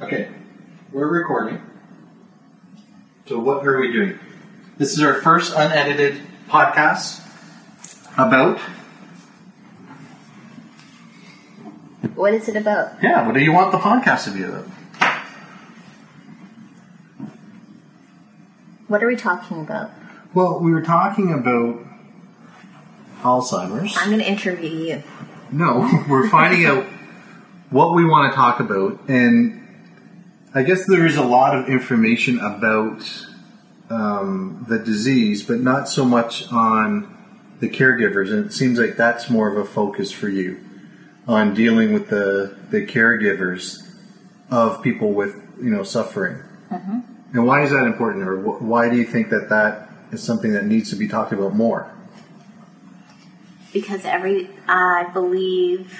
Okay, we're recording. So what are we doing? This is our first unedited podcast about. What is it about? Yeah, what do you want the podcast to be about? What are we talking about? Well, we were talking about Alzheimer's. I'm going to interview you. No, we're finding out what we want to talk about, and I guess there is a lot of information about um, the disease, but not so much on the caregivers. And it seems like that's more of a focus for you on dealing with the the caregivers of people with you know suffering. And why is that important, or wh- why do you think that that is something that needs to be talked about more? Because every, I believe,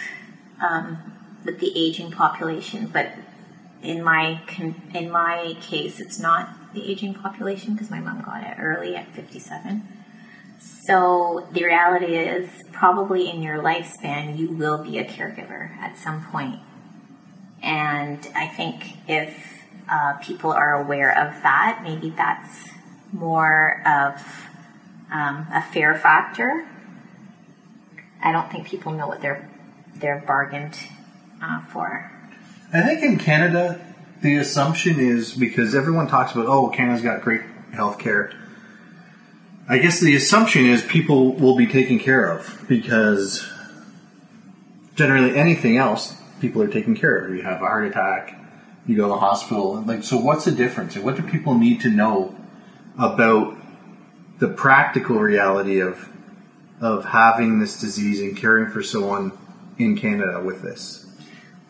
um, with the aging population, but in my in my case, it's not the aging population because my mom got it early at 57. So the reality is, probably in your lifespan, you will be a caregiver at some point. And I think if uh, people are aware of that, maybe that's more of um, a fear factor. I don't think people know what they're they're bargained uh, for. I think in Canada, the assumption is because everyone talks about, oh, Canada's got great health care. I guess the assumption is people will be taken care of because generally anything else, people are taken care of. You have a heart attack, you go to the hospital. Like, so what's the difference? What do people need to know about the practical reality of of having this disease and caring for someone in Canada with this?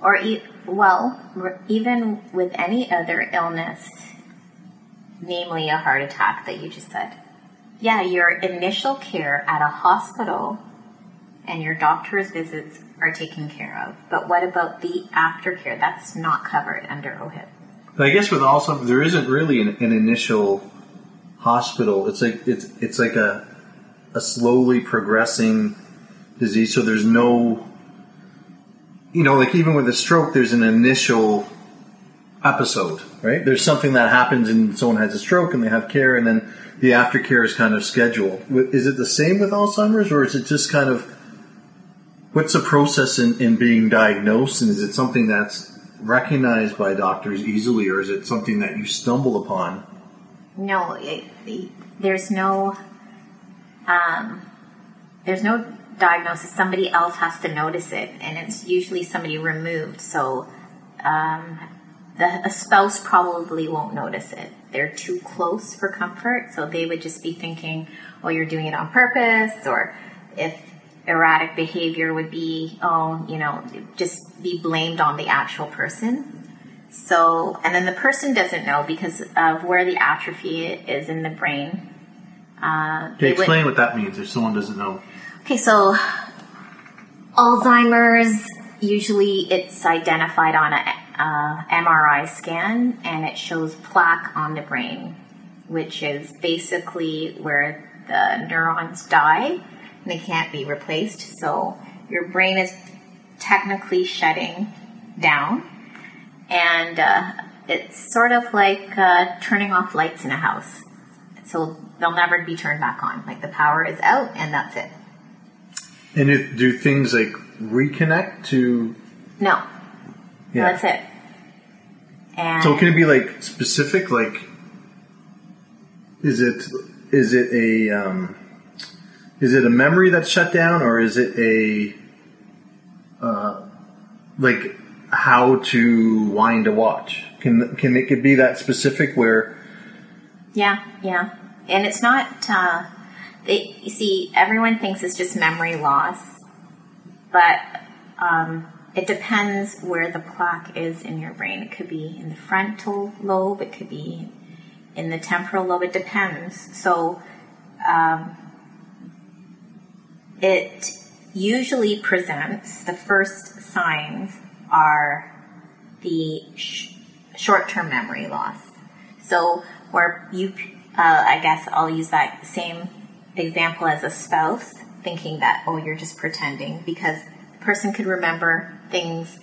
Or well, even with any other illness, namely a heart attack that you just said. Yeah, your initial care at a hospital and your doctor's visits are taken care of. But what about the aftercare? That's not covered under OHIP. But I guess with Alzheimer's, there isn't really an, an initial hospital. It's like it's it's like a a slowly progressing disease. So there's no, you know, like even with a stroke, there's an initial episode, right? There's something that happens and someone has a stroke and they have care, and then the aftercare is kind of scheduled. Is it the same with Alzheimer's, or is it just kind of what's the process in, in being diagnosed, and is it something that's recognized by doctors easily, or is it something that you stumble upon? No, it, it- there's no, um, there's no diagnosis. Somebody else has to notice it, and it's usually somebody removed. So, um, the a spouse probably won't notice it. They're too close for comfort, so they would just be thinking, "Oh, you're doing it on purpose," or if erratic behavior would be, "Oh, you know, just be blamed on the actual person." So, and then the person doesn't know because of where the atrophy is in the brain. Uh, Okay, they would- explain what that means if someone doesn't know. Okay, so Alzheimer's usually it's identified on a uh, MRI scan, and it shows plaque on the brain, which is basically where the neurons die and they can't be replaced. So your brain is technically shutting down, and uh, it's sort of like uh, turning off lights in a house. So they'll never be turned back on. Like the power is out, and that's it. And if, do things like reconnect to? No, Yeah. That's it. And So can it be like specific? Like, is it is it a um, is it a memory that's shut down, or is it a uh, like how to wind a watch? Can can it could be that specific where? yeah, yeah, and it's not. Uh, they, you see, everyone thinks it's just memory loss, but um, it depends where the plaque is in your brain. It could be in the frontal lobe. It could be in the temporal lobe. It depends. So um, it usually presents the first signs are the sh- short-term memory loss. So where you, uh, I guess I'll use that same example as a spouse, thinking that oh you're just pretending because the person could remember things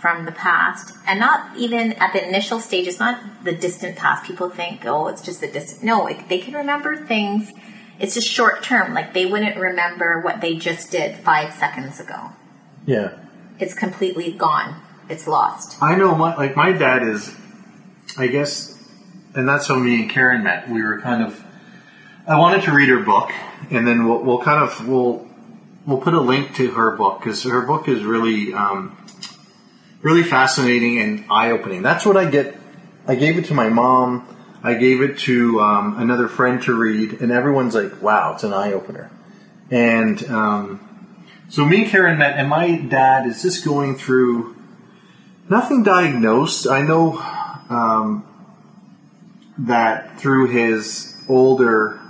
from the past, and not even at the initial stage. It's not the distant past. People think, oh, it's just the distant. No, it, they can remember things. It's just short term. Like they wouldn't remember what they just did five seconds ago. Yeah. It's completely gone. It's lost. I know my like my dad is I guess and that's how me and Karen met. We were kind of I wanted to read her book and then we'll, we'll kind of we'll we'll put a link to her book because her book is really um, really fascinating and eye opening. That's what I get. I gave it to my mom. I gave it to um, another friend to read, and everyone's like, "Wow, it's an eye opener." And um, so me and Karen met, and my dad is just going through nothing diagnosed. I know um, that through his older.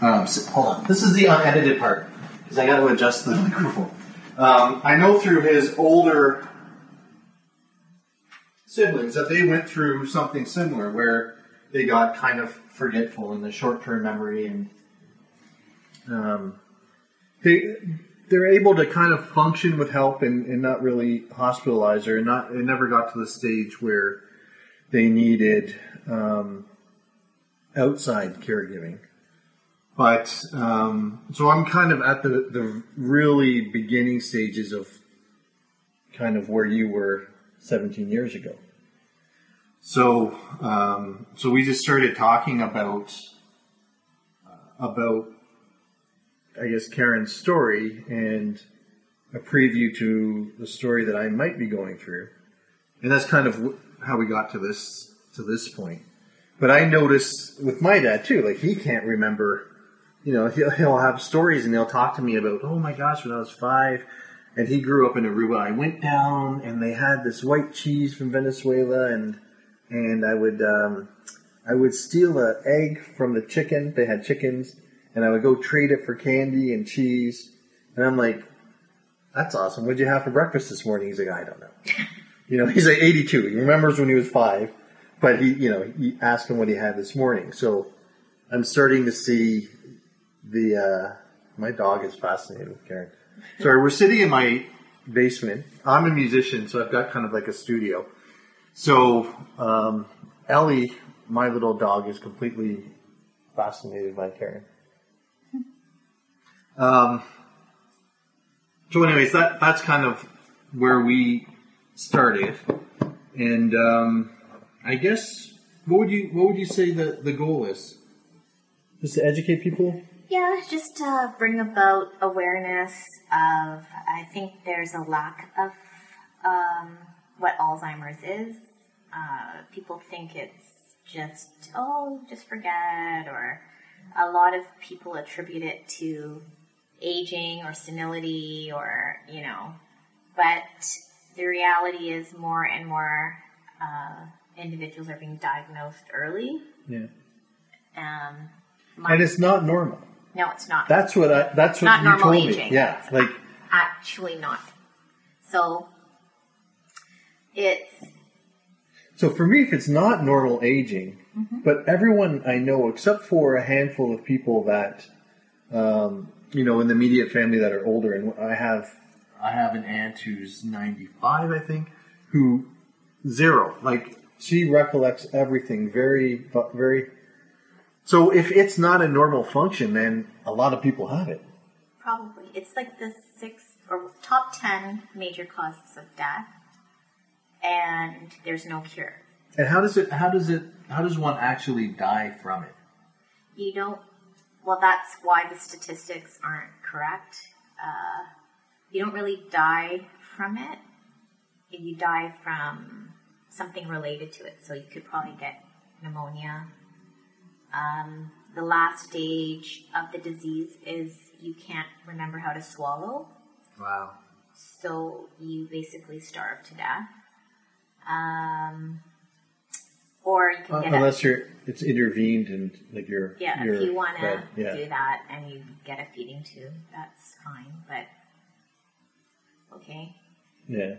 Um, hold on. This is the unedited part because I got to adjust the microphone. Um, I know through his older siblings that they went through something similar where they got kind of forgetful in the short-term memory and um, they they're able to kind of function with help and, and not really hospitalize or not it never got to the stage where they needed um, outside caregiving but um, so I'm kind of at the the really beginning stages of kind of where you were 17 years ago. So um, so we just started talking about uh, about I guess Karen's story and a preview to the story that I might be going through, and that's kind of how we got to this to this point. But I noticed with my dad too, like he can't remember you know, he'll, he'll have stories and he'll talk to me about, oh my gosh, when I was five, and he grew up in Aruba. I went down and they had this white cheese from Venezuela, and and I would um, I would steal an egg from the chicken. They had chickens, and I would go trade it for candy and cheese. And I'm like, that's awesome. What'd you have for breakfast this morning? He's like, I don't know. You know, he's like 82. He remembers when he was five, but he, you know, he asked him what he had this morning. So I'm starting to see the uh, my dog is fascinated with Karen. Sorry, we're sitting in my basement. I'm a musician, so I've got kind of like a studio. So um, Ellie, my little dog, is completely fascinated by Karen. Um, so, anyways, that that's kind of where we started, and um, I guess what would you what would you say the the goal is? Just to educate people yeah, just to bring about awareness of, I think there's a lack of um, what Alzheimer's is. Uh, people think it's just, oh, just forget, or a lot of people attribute it to aging or senility or, you know, but the reality is more and more uh, individuals are being diagnosed early. Yeah. Um, and it's not normal. No, it's not. That's what I. That's what not you normal told aging. me. Yeah, like actually not. So it's so for me, if it's not normal aging, Mm-hmm. but everyone I know, except for a handful of people that, um, you know, in the immediate family that are older, and I have, I have an aunt who's ninety-five, I think, who zero, like she recollects everything very, very. So if it's not a normal function, then a lot of people have it. probably it's like the six or top ten major causes of death, and there's no cure. And how does it? How does it? How does one actually die from it? You don't. Well, that's why the statistics aren't correct. Uh, you don't really die from it. You die from something related to it. So you could probably get pneumonia. Um, the last stage of the disease is you can't remember how to swallow. Wow. So you basically starve to death. Um, or you can Uh, get a, unless you're, it's intervened and like you're. yeah, you're if you want to yeah. do that and you get a feeding tube, that's fine. But okay, Yeah.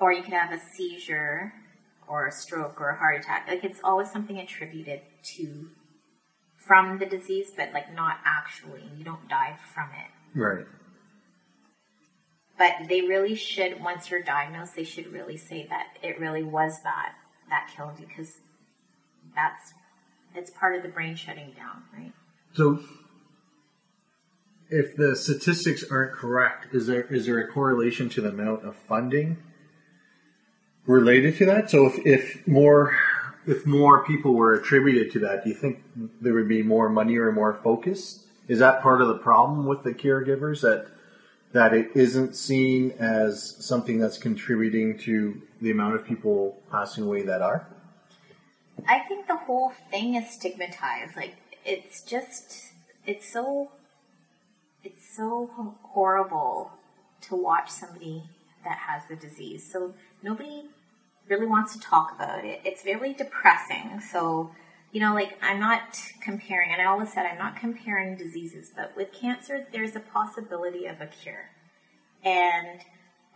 or you could have a seizure or a stroke or a heart attack. Like it's always something attributed to from the disease, but like not actually. You don't die from it. Right. but they really should once you're diagnosed they should really say that it really was that that killed you because that's it's part of the brain shutting down right So, if the statistics aren't correct, is there is there a correlation to the amount of funding related to that? So, if, if more if more people were attributed to that, do you think there would be more money or more focus? Is that part of the problem with the caregivers that that it isn't seen as something that's contributing to the amount of people passing away that are? I think the whole thing is stigmatized. Like it's just it's so it's so horrible to watch somebody that has the disease. So nobody really wants to talk about it. It's very depressing. So, you know, like I'm not comparing, and I always said I'm not comparing diseases, but with cancer, there's a possibility of a cure. And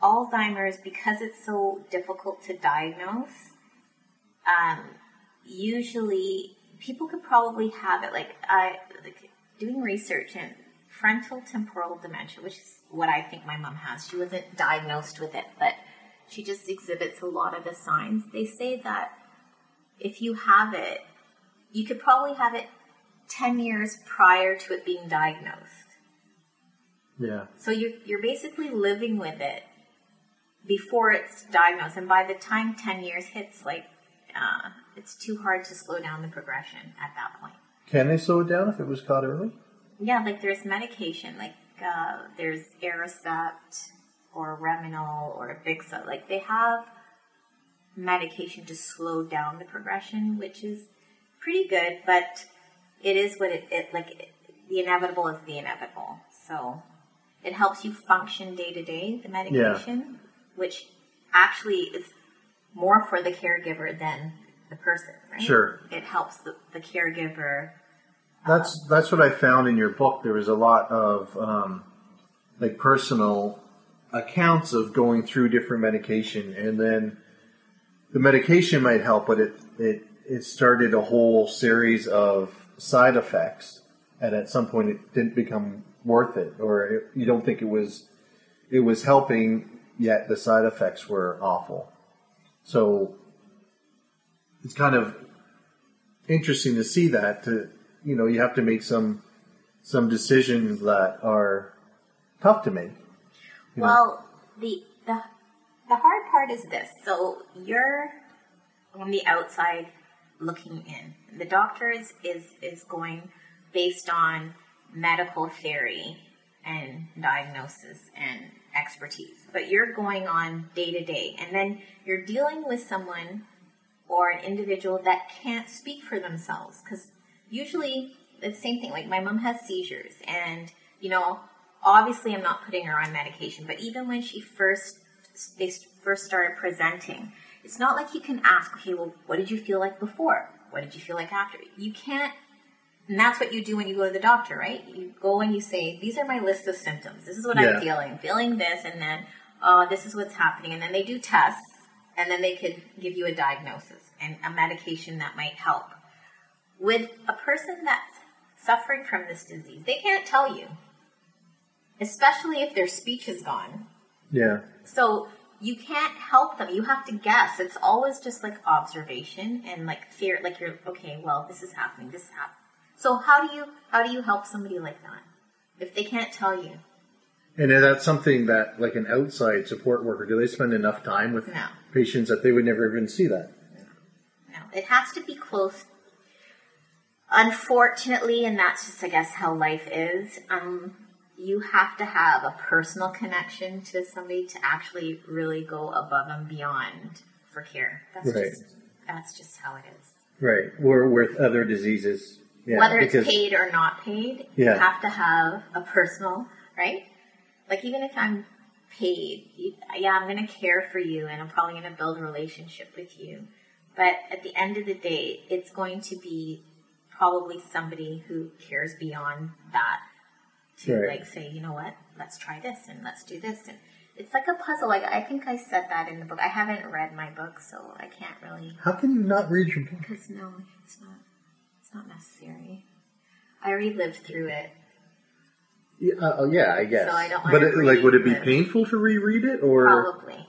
Alzheimer's, because it's so difficult to diagnose, um, usually people could probably have it. Like I, like doing research in frontal temporal dementia, which is what I think my mom has. She wasn't diagnosed with it, but she just exhibits a lot of the signs. They say that if you have it, you could probably have it 10 years prior to it being diagnosed. Yeah. So you're, you're basically living with it before it's diagnosed. And by the time 10 years hits, like, uh, it's too hard to slow down the progression at that point. Can they slow it down if it was caught early? Yeah, like there's medication, like uh, there's Aricept or Reminyl or Bixa. Like they have medication to slow down the progression, which is pretty good, but it is what it, it like. It, the inevitable is the inevitable. So it helps you function day to day. The medication, which actually is more for the caregiver than the person, right? Sure. It helps the, the caregiver That's that's what I found in your book. There was a lot of um, like personal accounts of going through different medication, and then the medication might help, but it it it started a whole series of side effects, and at some point it didn't become worth it, or it, you don't think it was it was helping, yet the side effects were awful. So it's kind of interesting to see that to you know you have to make some some decisions that are tough to make Well, the the the hard part is this. So you're on the outside looking in. The doctor is is, is going based on medical theory and diagnosis and expertise. But you're going on day to day and then you're dealing with someone or an individual that can't speak for themselves because usually the same thing like my mom has seizures and you know obviously i'm not putting her on medication but even when she first they first started presenting it's not like you can ask okay well what did you feel like before? What did you feel like after? You can't and that's what you do when you go to the doctor right? You go and you say these are my list of symptoms. This is what Yeah. i'm feeling. Feeling this and then uh, this is what's happening. And then they do tests and then they could give you a diagnosis and a medication that might help. With a person that's suffering from this disease, they can't tell you, especially if their speech is gone. yeah So you can't help them. You have to guess. It's always just like observation and like fear. Like you're okay. Well, this is happening. This is happening. So how do you how do you help somebody like that if they can't tell you? and that's something that like an outside support worker do they spend enough time with No. patients that they would never even see that No, it has to be close. Unfortunately, and that's just, I guess, how life is. Um, you have to have a personal connection to somebody to actually really go above and beyond for care. That's Right. just that's just how it is. right or with other diseases yeah Whether it's because paid or not paid, Yeah. you have to have a personal, right? Like even if I'm paid, you, yeah, I'm going to care for you and I'm probably going to build a relationship with you. But at the end of the day, it's going to be probably somebody who cares beyond that to Right. like say, you know what, let's try this and let's do this and it's like a puzzle. Like I think I said that in the book. I haven't read my book, so I can't really how can you not read your book because no, it's not. It's not necessary. I already lived through it. Yeah, uh, oh, yeah, I guess. So I don't but it, like, would it be painful to reread it, or Probably.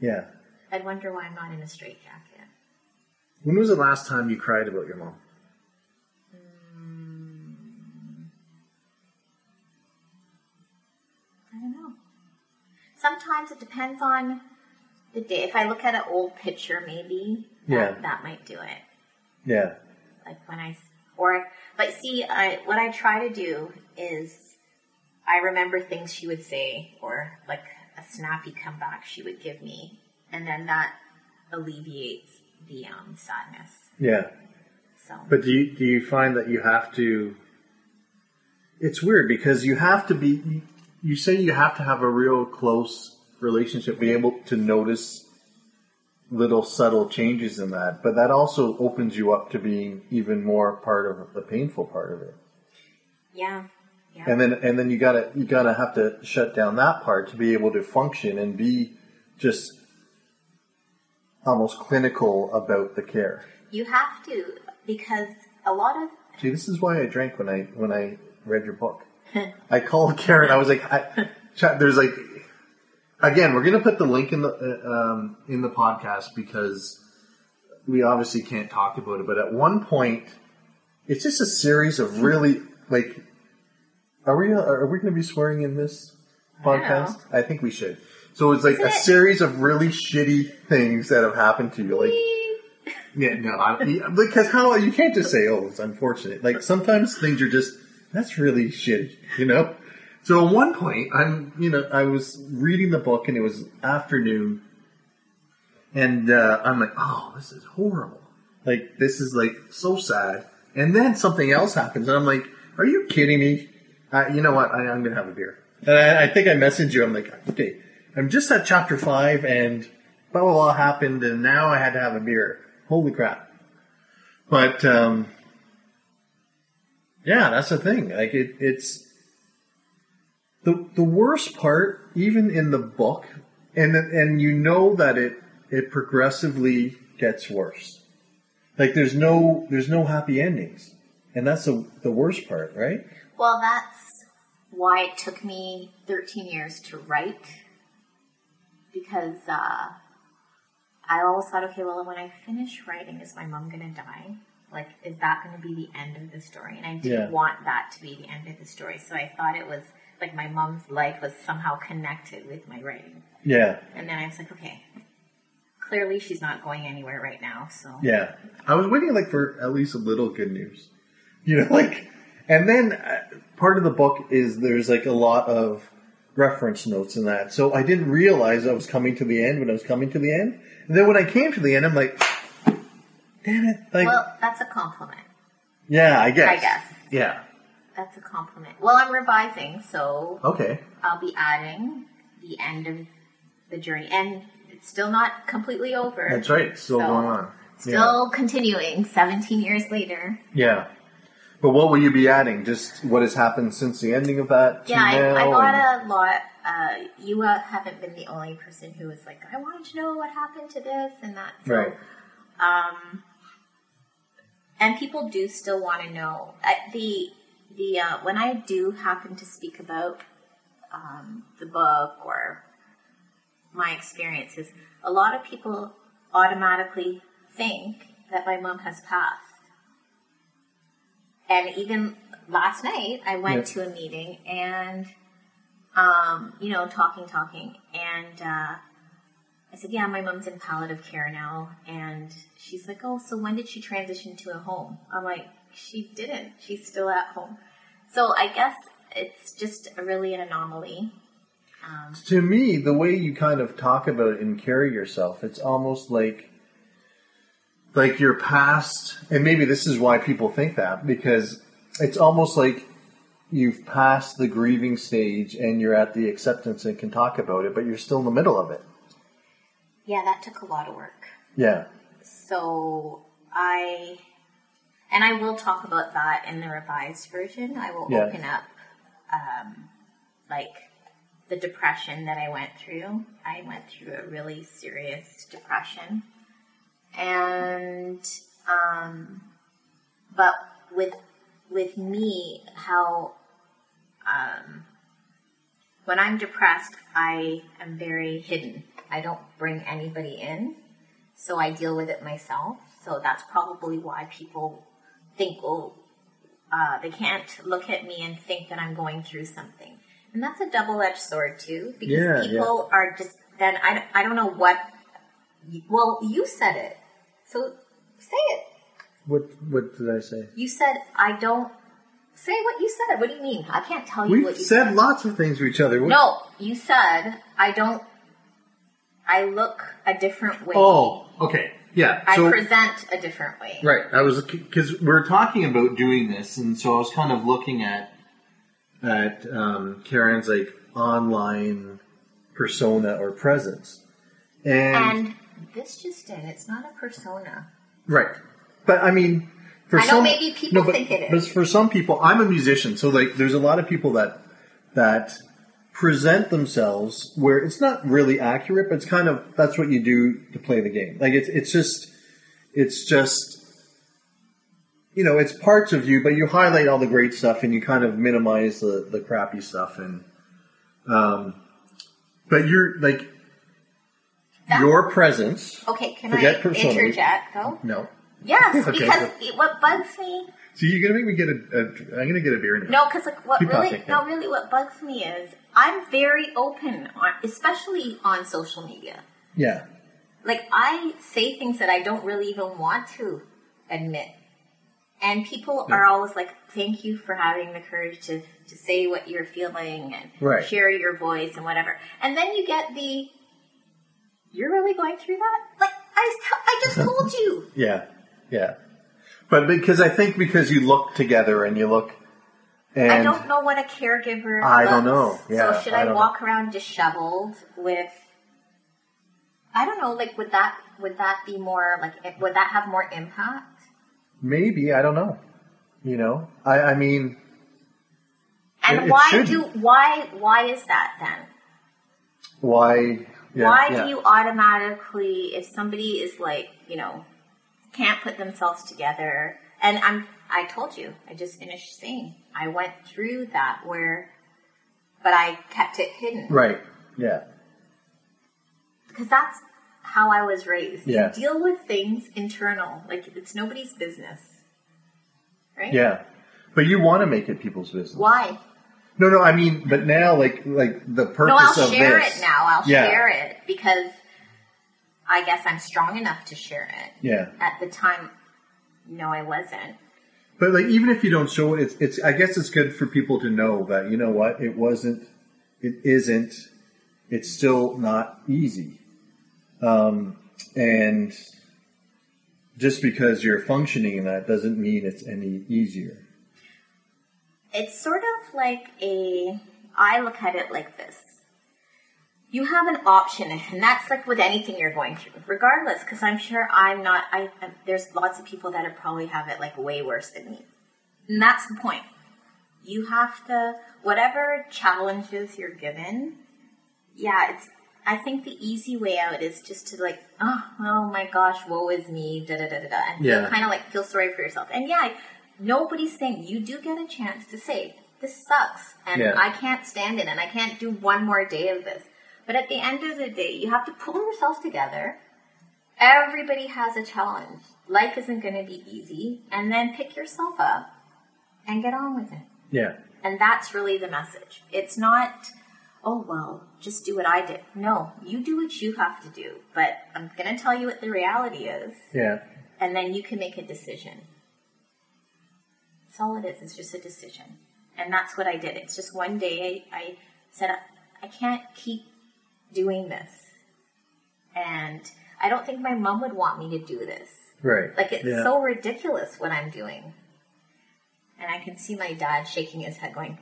yeah? I'd wonder why I'm not in a straitjacket. When was the last time you cried about your mom? Sometimes it depends on the day. If I look at an old picture, maybe that, Yeah. that might do it. Yeah, Like when I or but see, I what I try to do is I remember things she would say or like a snappy comeback she would give me, and then that alleviates the um, sadness. yeah. So But do you do you find that you have to? It's weird because you have to be. You, say you have to have a real close relationship, be able to notice little subtle changes in that, but that also opens you up to being even more part of the painful part of it. yeah, yeah. And then and then you gotta you gotta have to shut down that part to be able to function and be just almost clinical about the care. you have to because a lot of See, this is why I drank when I when I read your book. I called Karen. I was like, I, "There's like, again, we're gonna put the link in the uh, um, in the podcast because we obviously can't talk about it. But at one point, it's just a series of really like, are we are we gonna be swearing in this podcast? I, think we should. So it's like a it- series of really shitty things that have happened to you, like. Yeah, no, I, because how you can't just say, "Oh, it's unfortunate." Like sometimes things are just that's really shitty, you know. So at one point, I'm, you know, I was reading the book and it was afternoon, and uh, I'm like, "Oh, this is horrible." Like this is like so sad. And then something else happens, and I'm like, "Are you kidding me?" Uh, you know what? I, I'm gonna have a beer. And I, I think I messaged you. I'm like, "Okay, I'm just at chapter five, and blah blah blah happened, and now I had to have a beer." Holy crap! But um, yeah, that's the thing. Like it, it's the the worst part, even in the book, and and you know that it it progressively gets worse. Like there's no there's no happy endings, and that's the the worst part, right? well, that's why it took me 13 years to write because uh, I always thought, okay, well, when I finish writing, is my mom gonna die? Like, is that gonna be the end of the story? And I didn't Yeah. want that to be the end of the story, so I thought it was like my mom's life was somehow connected with my writing. Yeah, And then I was like, okay, clearly she's not going anywhere right now, so yeah. I was waiting like for at least a little good news, you know, like, and then uh, part of the book is there's like a lot of reference notes in that, so I didn't realize I was coming to the end when I was coming to the end, and then when I came to the end, I'm like, damn it, like, well, that's a compliment. yeah, I guess, I guess. yeah, That's a compliment. Well, I'm revising, so okay, I'll be adding the end of the journey, and it's still not completely over. that's right, it's still So, going on, Still continuing 17 years later. yeah. yeah. But what will you be adding? Just what has happened since the ending of that? Yeah, I, I got and- a lot. Uh, you uh, haven't been the only person who was like, I wanted to know what happened to this and that. So, Right. Um, and people do still want to know. Uh, the the uh, when I do happen to speak about um, the book or my experiences, a lot of people automatically think that my mom has passed. And even last night, I went to a meeting and, um, you know, talking, talking, and uh, I said, "Yeah, my mom's in palliative care now." And she's like, "Oh, so when did she transition to a home?" I'm like, "She didn't. She's still at home." So I guess it's just really an anomaly. Um, to me, the way you kind of talk about it and carry yourself, it's almost like like your past, and maybe this is why people think that because it's almost like you've passed the grieving stage and you're at the acceptance and can talk about it, but you're still in the middle of it. Yeah, that took a lot of work. Yeah, So I, and I will talk about that in the revised version. I will Yeah. open up, um, like the depression that I went through. I went through a really serious depression, and um, but with with me, how um, when I'm depressed, I am very hidden. I don't bring anybody in, so I deal with it myself. So that's probably why people think, oh, uh, they can't look at me and think that I'm going through something. And that's a double edged sword, too, because Yeah, people are just, then I, I don't know what, well, you said it. So say it. What what did I say? You said, I don't, say what you said. What do you mean? I can't tell you We've what you said lots of things to each other. What- No, you said, I don't, I look a different way. Oh, okay. Yeah. I so present a different way. right, I was because we are talking about doing this, and so I was kind of looking at at um, Karen's like online persona or presence, and, And this just in, it's not a persona. right, but I mean, for I know some maybe people no, but, think it but for some people, I'm a musician, so like, there's a lot of people that that present themselves where it's not really accurate, but it's kind of that's what you do to play the game. Like it's it's just it's just you know it's parts of you, but you highlight all the great stuff and you kind of minimize the the crappy stuff and um, but you're like That- your presence. Okay, can I interject though? No, Yes, Okay, because it, what bugs me, so you're gonna make me get a. a I'm gonna get a beer now. no, because like what Keep really, no, really, what bugs me is I'm very open, on, especially on social media. Yeah, Like I say things that I don't really even want to admit. And people are always like, thank you for having the courage to, to say what you're feeling and Right. share your voice and whatever. And then you get the, you're really going through that? Like, I, I just told you. Yeah, yeah. But because I think because you look together and you look, and I don't know what a caregiver I don't know. Yeah, so should I I, walk around disheveled with, I don't know, like would that, would that be more, like, would that have more impact? maybe I don't know. You know, I, I mean, And It- it why shouldn't. do why why is that then? why? Yeah, why yeah. do you automatically if somebody is like, you know, can't put themselves together and I'm I told you, I just finished saying I went through that where but I kept it hidden. Right. Yeah. Because that's how I was raised. Yeah. You deal with things internal. Like it's nobody's business. Right? Yeah. But you want to make it people's business. Why? No, no. I mean, but now, like, like the purpose No, I'll of share this. it now. I'll Yeah. share it because I guess I'm strong enough to share it. Yeah. At the time, no, I wasn't. But like, even if you don't show it, it's, it's. I guess it's good for people to know that you know what it wasn't, it isn't, it's still not easy. Um, and just because you're functioning in that doesn't mean it's any easier. It's sort of like a. I look at it like this. You have an option, and that's like with anything you're going through, regardless. Because I'm sure I'm not. I there's lots of people that probably have it like way worse than me, and that's the point. You have to whatever challenges you're given. Yeah, it's. I think the easy way out is just to like, oh, oh my gosh, woe is me, da da da da da, and Yeah. kind of like feel sorry for yourself. And yeah, nobody's saying you do get a chance to say this sucks, and Yeah. I can't stand it, and I can't do one more day of this. But at the end of the day, you have to pull yourself together. Everybody has a challenge. Life isn't going to be easy, and then pick yourself up and get on with it. Yeah. And that's really the message. It's not, oh, well, just do what I did. No, you do what you have to do. But I'm going to tell you what the reality is, Yeah. and then you can make a decision. That's all it is. It's just a decision. And that's what I did. It's just one day I, I said, I can't keep doing this. And I don't think my mom would want me to do this. Right. Like it's yeah. so ridiculous what I'm doing. And I can see my dad shaking his head going,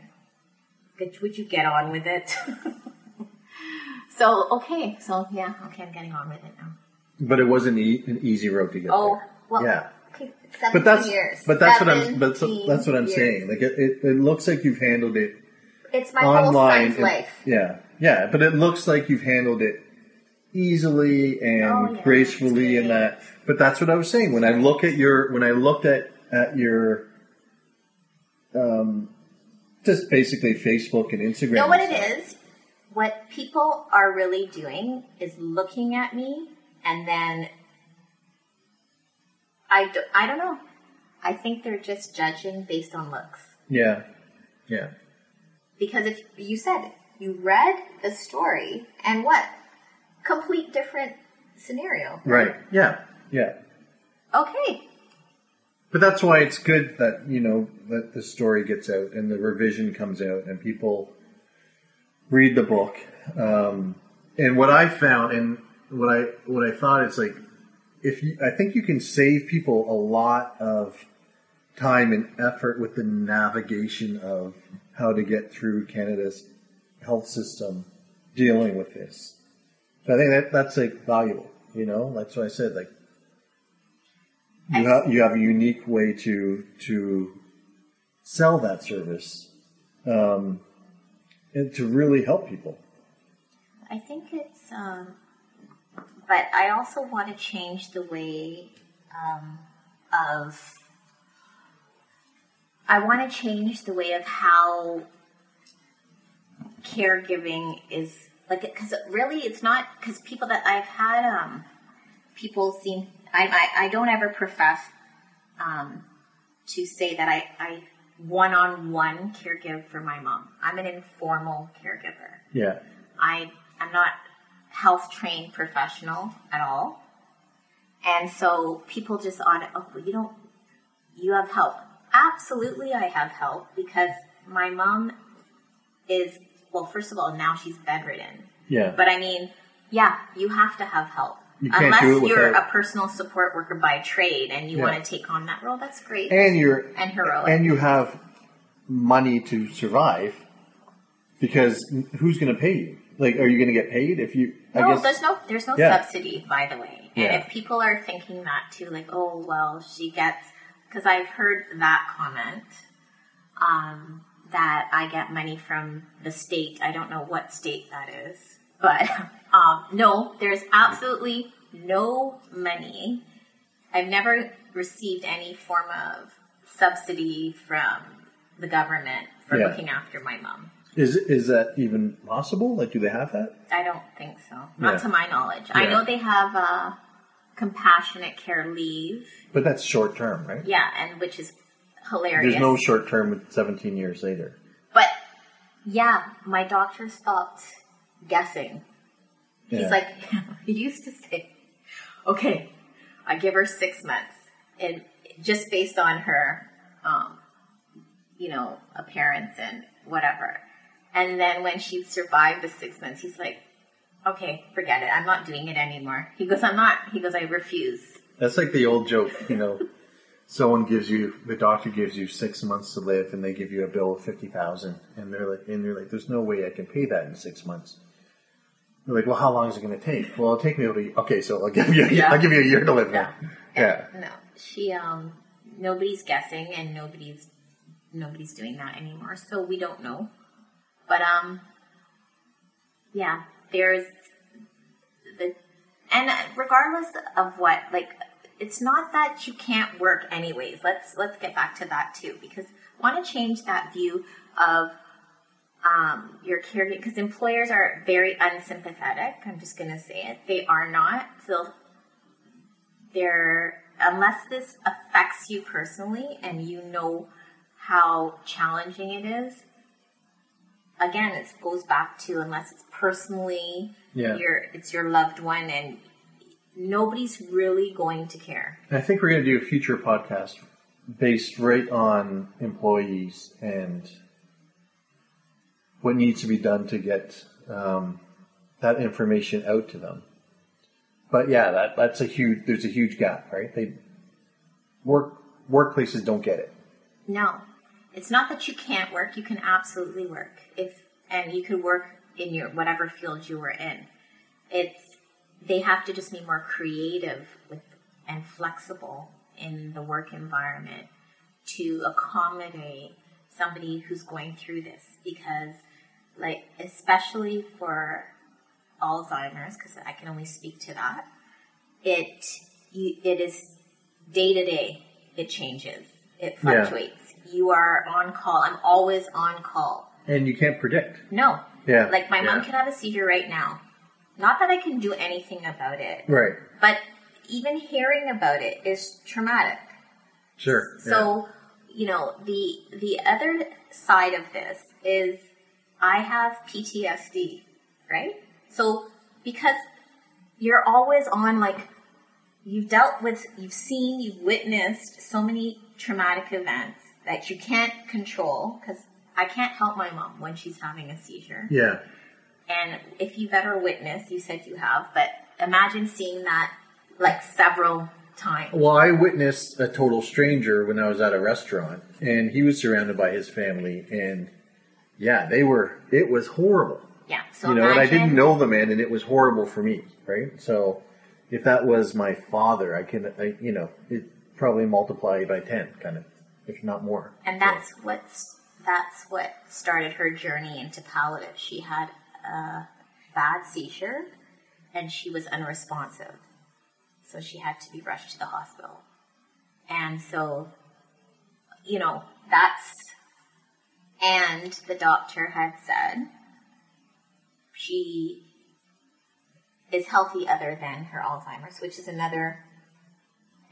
"Would- would you get on with it? so, okay. So, yeah, okay, I'm getting on with it now. But it wasn't e- an easy road to get Oh, there. well, Yeah. okay, But that's years. but that's what I'm but so, that's what I'm years. saying. Like it, it, it looks like you've handled it It's my whole online. son's life. Yeah, yeah, but it looks like you've handled it easily and Oh, yeah, gracefully and that. But that's what I was saying when I look at your when I looked at at your um just basically Facebook and Instagram. You know what it is? what people are really doing is looking at me and then I, don't. I don't know. I think they're just judging based on looks. Yeah. Yeah. Because if you said you read the story and what? Complete different scenario. Right. Yeah. Yeah. Okay. But that's why it's good that, you know, that the story gets out and the revision comes out and people read the book. Um, and what I found and what I what I thought is like if you I think you can save people a lot of time and effort with the navigation of how to get through Canada's health system dealing with this. So I think that that's like valuable, you know. That's what I said. Like you have you have a unique way to to sell that service um, and to really help people. I think it's, um, but I also want to change the way um, of. I want to change the way of how caregiving is like because really it's not because people that I've had um people seem I I, I don't ever profess um to say that I I one on one caregive for my mom. I'm an informal caregiver. Yeah. I I'm not health trained professional at all. And so people just audit, oh, well, you don't, you have help. Absolutely, I have help because my mom is, well, first of all, now she's bedridden. Yeah. But I mean, yeah, you have to have help. You Unless you're a personal support worker by trade and you Yeah. want to take on that role, that's great. and you're And heroic. and you have money to survive because who's going to pay you? Like, are you going to get paid if you? I No, guess there's no there's no Yeah. subsidy, by the way. And Yeah. if people are thinking that too, like, oh well, she gets because I've heard that comment um, that I get money from the state. I don't know what state that is, but um, no, there's absolutely no money. I've never received any form of subsidy from the government for Yeah. looking after my mom. is is that even possible? Like, do they have that? I don't think so. Not Yeah. to my knowledge. I know they have uh, compassionate care leave. But that's short term, right? Yeah, and which is hilarious. There's no short term with 17 years later. But yeah, my doctor stopped guessing. He's Yeah. like, he used to say, okay, I give her six months, and just based on her, um, you know, appearance and whatever. And then when she survived the six months, he's like, okay, forget it. I'm not doing it anymore. He goes, I'm not. He goes, I refuse. That's like the old joke, you know. Someone gives you the doctor gives you six months to live, and they give you a bill of fifty thousand, and they're like, and you're like, "There's no way I can pay that in six months." They're like, "Well, how long is it going to take?" Well, it'll take me. A, year. okay, so I'll give you. A, Yeah. I'll give you a year to live Yeah. now. Yeah. No, she um nobody's guessing and nobody's nobody's doing that anymore. So we don't know. But um yeah, there's the and regardless of what like it's not that you can't work anyways. Let's let's get back to that too because I want to change that view of um, your caregiving because employers are very unsympathetic. I'm just going to say it. They are not. So there unless this affects you personally and you know how challenging it is again it goes back to unless it's personally Yeah. your it's your loved one and nobody's really going to care I think we're going to do a future podcast based right on employees and what needs to be done to get um, that information out to them. But yeah, that that's a huge. There's a huge gap, right? They work workplaces don't get it. no it's not that you can't work you can absolutely work if and you could work in your whatever field you were in it's they have to just be more creative with and flexible in the work environment to accommodate somebody who's going through this because like especially for alzheimer's because i can only speak to that it you, it is day to day it changes it Yeah. fluctuates you are on call i'm always on call And you can't predict. no Yeah. Like my mom can have a seizure right now. Not that I can do anything about it, Right. but even hearing about it is traumatic. Sure. yeah. So, you know, the the other side of this is I have PTSD, right? So because you're always on like you've dealt with you've seen, you've witnessed so many traumatic events that you can't control cuz I can't help my mom when she's having a seizure. Yeah. And if you've ever witnessed, you said you have, but imagine seeing that like several times. Well, I witnessed a total stranger when I was at a restaurant, and he was surrounded by his family, and yeah, they were. It was horrible. Yeah. So you know, and I didn't know the man, and it was horrible for me, right? So, if that was my father, I can, I, you know, it probably multiply by ten, kind of, if not more. And that's what's that's what started her journey into palliative. She had a bad seizure and she was unresponsive. So she had to be rushed to the hospital. And so you know, that's and the doctor had said she is healthy other than her Alzheimer's, which is another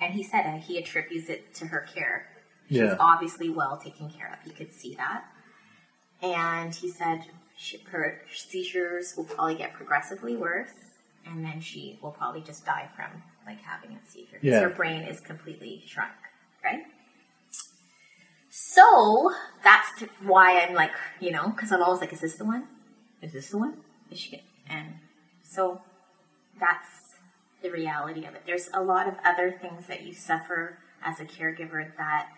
and he said it, he attributes it to her care. She's Yeah. obviously well taken care of. He could see that. And he said her seizures will probably get progressively worse, and then she will probably just die from like having a seizure because Yeah. her brain is completely shrunk, right? So that's th- why I'm like, you know, because I'm always like, is this the one? Is this the one? Is she? And so that's the reality of it. There's a lot of other things that you suffer as a caregiver that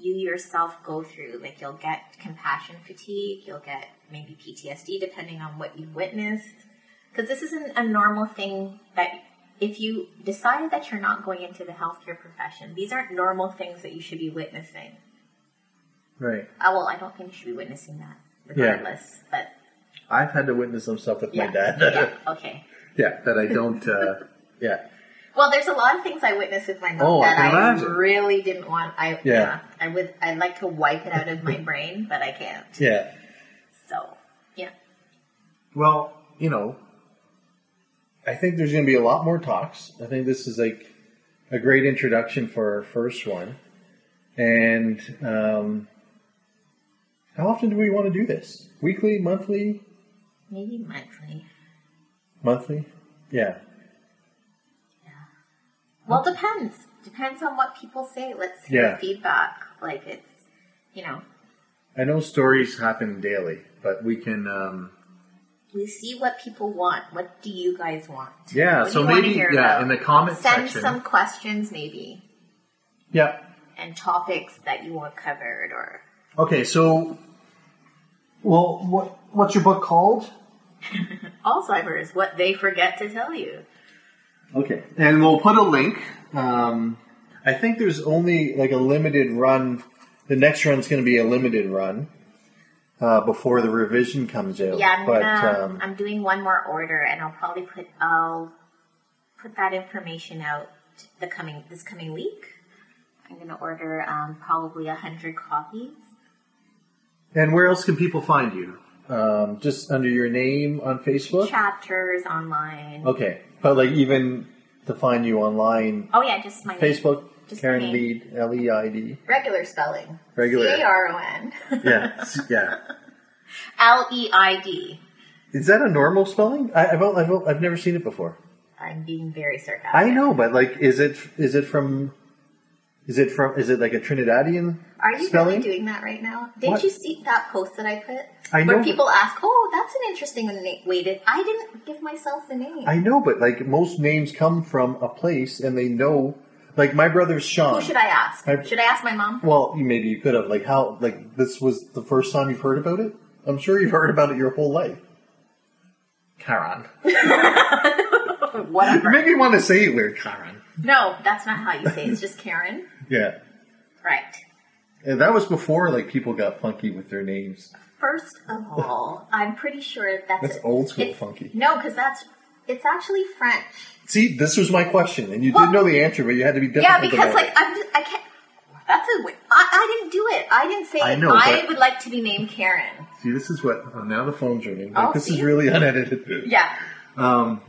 you yourself go through. Like you'll get compassion fatigue, you'll get maybe PTSD depending on what you've witnessed. Because this isn't a normal thing that if you decided that you're not going into the healthcare profession, these aren't normal things that you should be witnessing. Right. Uh, well, I don't think you should be witnessing that regardless. But I've had to witness some stuff with yeah. my dad. yeah. Okay. yeah, that I don't. Uh, yeah. Well, there's a lot of things I witnessed with my mom Oh, I that can I, really didn't want. I Yeah. I would. I'd like to wipe it out of my brain, but I can't. Yeah. So yeah, Well, you know, I think there's going to be a lot more talks. I think this is like a great introduction for our first one. And um, how often do we want to do this? Weekly, monthly, maybe monthly. monthly? Yeah. Well, depends. Depends on what people say. Let's hear Yeah. feedback. Like it's, you know, I know stories happen daily, but we can. Um, we see what people want. What do you guys want? yeah, What so maybe yeah, about? in the comments Send section. some questions, maybe, Yeah. and topics that you want covered, or Okay, so well, what what's your book called? Alzheimer's. What they forget to tell you. Okay, and we'll put a link. Um, I think there's only like a limited run. The next run's going to be a limited run uh, before the revision comes out. Yeah, I'm but gonna. um, I'm doing one more order, and I'll probably put. I'll put that information out the coming this coming week. I'm gonna order um, probably a hundred copies. and where else can people find you? Um, just under your name on Facebook. Chapters online. Okay, but like even to find you online, Oh yeah, just my name. Facebook, Just Caron my name. Leid, L E I D. regular spelling. Regular. C A R O N. Yeah, yeah. L E I D. Is that a normal spelling? I, I've, I've I've never seen it before. I'm being very sarcastic. I know, but like, is it is it from? Is it from? Is it like a Trinidadian Are you spelling? really doing that right now? Did What? you see that post that I put? I Where know, people ask, "Oh, that's an interesting na- way to." I didn't give myself the name. I know, but like most names come from a place, and they know. Like my brother's Sean. Who should I ask? I- should I ask my mom? Well, maybe you could have. Like how? Like this was the first time you've heard about it. I'm sure you've heard about it your whole life. Caron. You Whatever. make me want to say it weird, Caron. No, that's not how you say it. It's just Caron. Yeah. Right. And that was before like people got funky with their names. First of all, I'm pretty sure that's That's it. old school It's- funky. No, because that's it's actually French. See, this was my question, and you Well- did know the answer, but you had to be difficult. Yeah, because like. I'm just, I can't. That's a. wi- I, I didn't do it. I didn't say I I, know, but- would like to be named Caron. See, this is what. Oh, now the phone's ringing. Oh, Like, this is see? really unedited. Yeah. Um.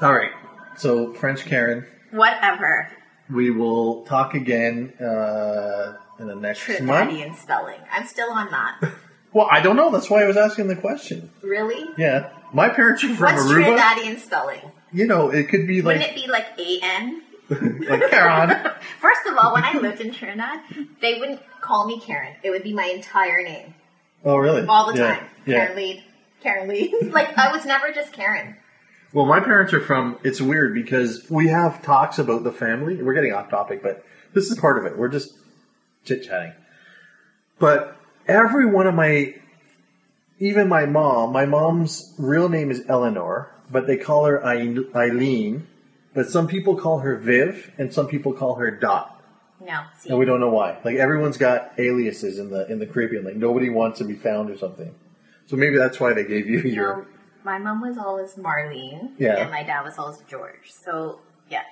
All right. So French Caron, Whatever. We will talk again uh, in the next month. Trinidadian spelling. I'm still on that. Well, I don't know. That's why I was asking the question. Really? Yeah, my parents are from What's Aruba. Trinidadian spelling? You know, it could be like Wouldn't it be like A N? like Karen. First of all, when I lived in Trinidad, they wouldn't call me Caron. It would be my entire name. Oh, really? All the Yeah, time. Yeah. Caron Lee. Caron Lee. like, I was never just Caron. Well, my parents are from. It's weird because we have talks about the family. We're getting off topic, but this is part of it. We're just chit chatting. But every one of my, even my mom, my mom's real name is Eleanor, but they call her Eileen. But some people call her Viv, and some people call her Dot, No, see. and we don't know why. Like everyone's got aliases in the in the Caribbean. Like nobody wants to be found or something. So maybe that's why they gave you your. Um, No, my mom was always Marlene. Yeah. And my dad was always George. So, yeah.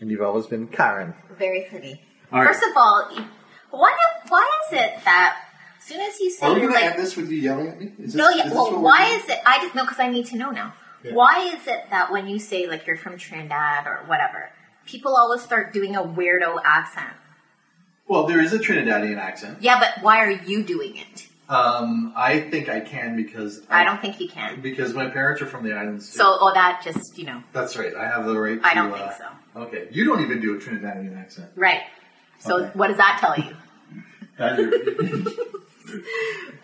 And you've always been Caron. Very pretty. All right. First of all, you- why, why is it that as soon as you say, Are we going to like, end this with you yelling at me? Is No, yeah. is this Well, what why doing? is it? I just know because I need to know now. Yeah. Why is it that when you say like you're from Trinidad or whatever, people always start doing a weirdo accent? Well, there is a Trinidadian accent. Yeah, but why are you doing it? Um, I think I can because I don't think you can. because my parents are from the islands. too. So, oh, that just you know, that's right. I have the right. I don't uh, think so. Okay, you don't even do a Trinidadian accent. Right. So, Okay. what does that tell you?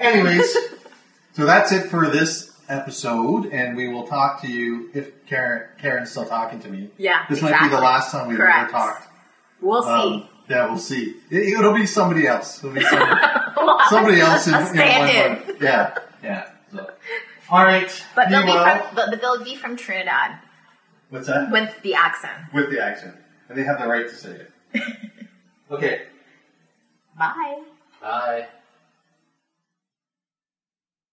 Anyways, so that's it for this episode, and we will talk to you if Caron Caron's still talking to me. Yeah, this might be the last time we've Correct. ever talked. We'll Um, see. Yeah, we'll see. It, will be somebody else. It'll be somebody, somebody else in, in one stand-in. month. Yeah, yeah. So. All right. But be they'll be, well. from, but they'll be from Trinidad What's that? with the accent. With the accent, and they have the right to say it. okay. Bye. Bye.